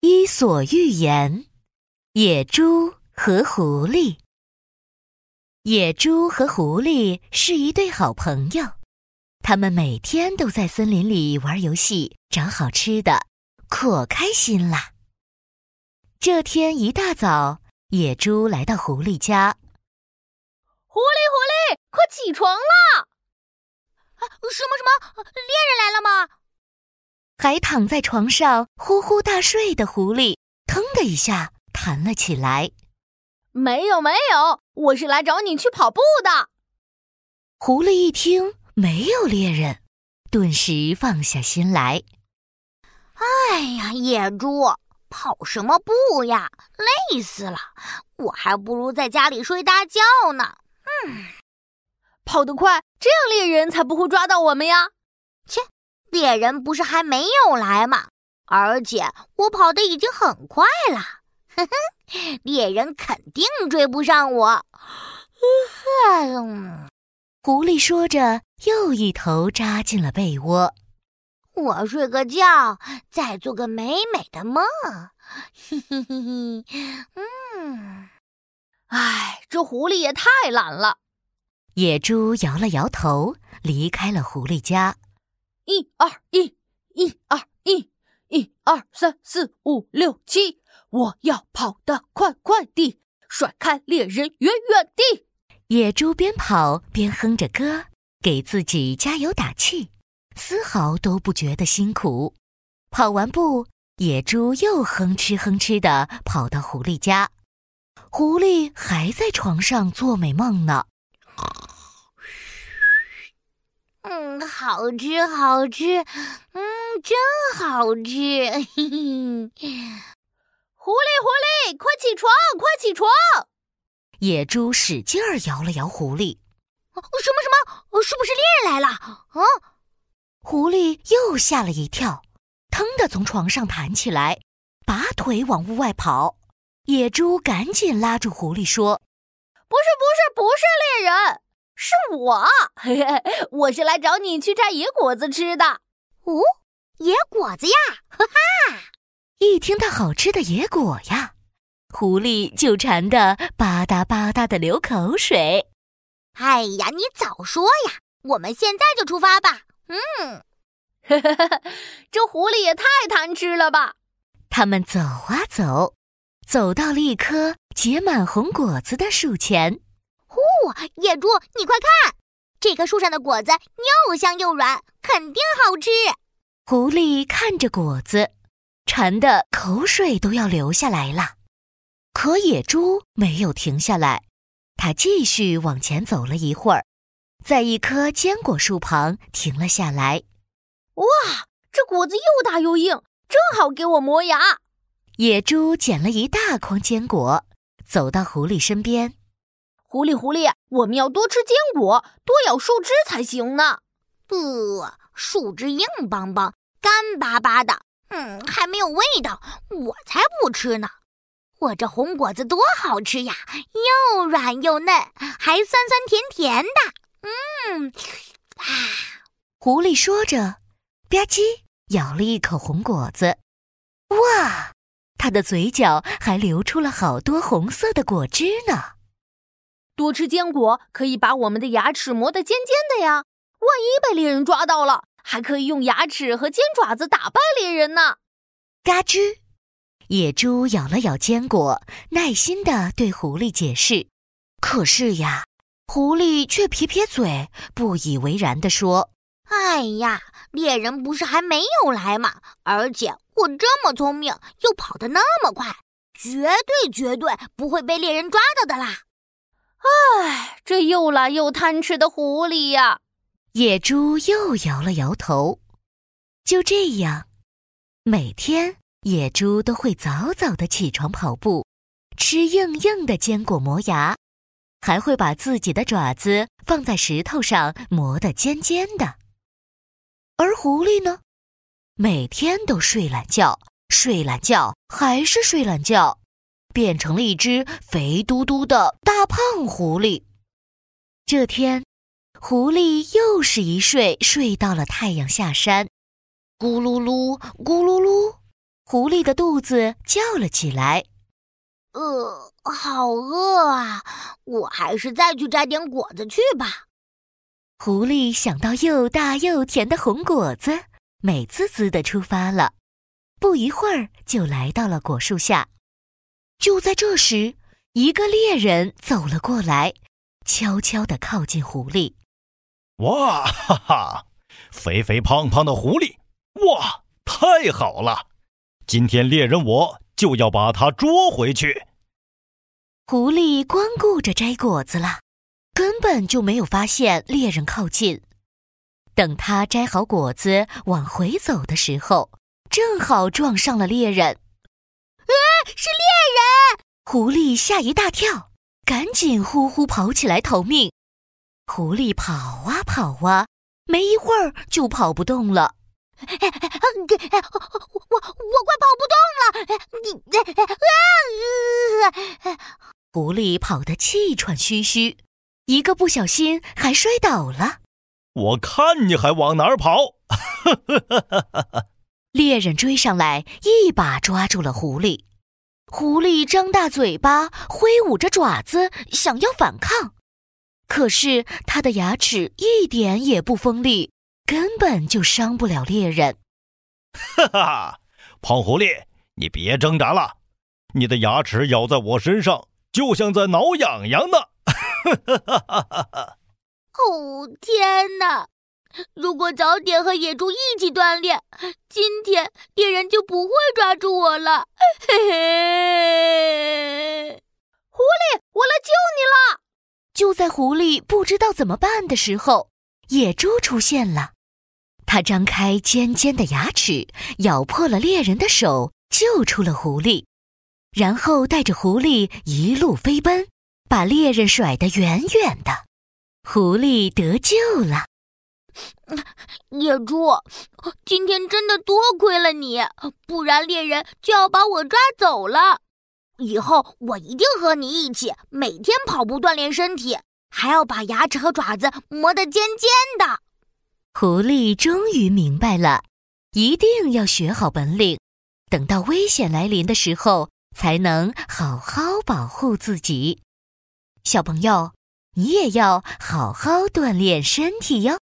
伊索寓言：野猪和狐狸。野猪和狐狸是一对好朋友，他们每天都在森林里玩游戏，找好吃的，可开心啦。这天一大早，野猪来到狐狸家。狐狸，狐狸，快起床啦！啊，什么什么？猎人来了吗？还躺在床上呼呼大睡的狐狸，腾的一下弹了起来。没有，没有，我是来找你去跑步的。狐狸一听没有猎人，顿时放下心来。哎呀，野猪，跑什么步呀？累死了！我还不如在家里睡大觉呢。嗯，跑得快，这样猎人才不会抓到我们呀。切，猎人不是还没有来吗？而且我跑的已经很快了，哼哼，猎人肯定追不上我。嗯狐狸说着，又一头扎进了被窝。我睡个觉，再做个美美的梦。嘿嘿嘿嘿，嗯。唉，这狐狸也太懒了。野猪摇了摇头，离开了狐狸家。一二一，一二一，一二三四五六七，我要跑得快快地，甩开猎人远远地。野猪边跑边哼着歌，给自己加油打气，丝毫都不觉得辛苦。跑完步，野猪又哼哧哼哧地跑到狐狸家。狐狸还在床上做美梦呢。好吃，好吃，嗯，真好吃。嘿嘿，狐狸，狐狸，快起床，快起床！野猪使劲儿摇了摇狐狸。什么什么？是不是猎人来了？啊！狐狸又吓了一跳，腾的从床上弹起来，拔腿往屋外跑。野猪赶紧拉住狐狸说：“不是，不是，不是猎人，是我。嘿嘿，我是来找你去摘野果子吃的。哦，野果子呀！哈哈！一听到好吃的野果呀，狐狸就馋得吧嗒吧嗒的流口水。哎呀，你早说呀！我们现在就出发吧。嗯，这狐狸也太贪吃了吧！他们走啊走。走到了一棵结满红果子的树前，呼！野猪，你快看，这棵树上的果子又香又软，肯定好吃。狐狸看着果子，馋得口水都要流下来了。可野猪没有停下来，它继续往前走了一会儿，在一棵坚果树旁停了下来。哇，这果子又大又硬，正好给我磨牙。野猪捡了一大筐坚果，走到狐狸身边。狐狸，狐狸，我们要多吃坚果，多咬树枝才行呢。不，树枝硬邦邦、干巴巴的，嗯，还没有味道，我才不吃呢。我这红果子多好吃呀，又软又嫩，还酸酸甜甜的。嗯，啊！狐狸说着，吧唧咬了一口红果子。哇！他的嘴角还流出了好多红色的果汁呢。多吃坚果可以把我们的牙齿磨得尖尖的呀，万一被猎人抓到了，还可以用牙齿和尖爪子打败猎人呢。嘎吱，野猪咬了咬坚果，耐心地对狐狸解释。可是呀，狐狸却撇撇嘴，不以为然地说：“哎呀，猎人不是还没有来吗？而且……”我这么聪明，又跑得那么快，绝对绝对不会被猎人抓到的啦！唉，这又懒又贪吃的狐狸呀！野猪又摇了摇头。就这样，每天野猪都会早早的起床跑步，吃硬硬的坚果磨牙，还会把自己的爪子放在石头上磨得尖尖的。而狐狸呢？每天都睡懒觉，睡懒觉，还是睡懒觉，变成了一只肥嘟嘟的大胖狐狸。这天，狐狸又是一睡睡到了太阳下山，咕噜噜，咕噜噜，狐狸的肚子叫了起来。呃，好饿啊！我还是再去摘点果子去吧。狐狸想到又大又甜的红果子，美滋滋的出发了。不一会儿，就来到了果树下。就在这时，一个猎人走了过来，悄悄地靠近狐狸。哇哈哈！肥肥胖胖的狐狸，哇，太好了！今天猎人我就要把它捉回去。狐狸光顾着摘果子了，根本就没有发现猎人靠近。等他摘好果子往回走的时候，正好撞上了猎人。啊，是猎人！狐狸吓一大跳，赶紧呼呼跑起来逃命。狐狸跑啊跑啊，没一会儿就跑不动了。我我我快跑不动了！你啊！狐狸跑得气喘吁吁，一个不小心还摔倒了。我看你还往哪儿跑！猎人追上来，一把抓住了狐狸。狐狸张大嘴巴，挥舞着爪子，想要反抗，可是它的牙齿一点也不锋利，根本就伤不了猎人。哈哈，胖狐狸，你别挣扎了，你的牙齿咬在我身上。就像在挠痒痒呢！哦天哪！如果早点和野猪一起锻炼，今天猎人就不会抓住我了。嘿嘿！狐狸，我来救你了！就在狐狸不知道怎么办的时候，野猪出现了。它张开尖尖的牙齿，咬破了猎人的手，救出了狐狸。然后带着狐狸一路飞奔，把猎人甩得远远的。狐狸得救了。野猪，今天真的多亏了你，不然猎人就要把我抓走了。以后我一定和你一起，每天跑步锻炼身体，还要把牙齿和爪子磨得尖尖的。狐狸终于明白了，一定要学好本领，等到危险来临的时候。才能好好保护自己，小朋友，你也要好好锻炼身体哟。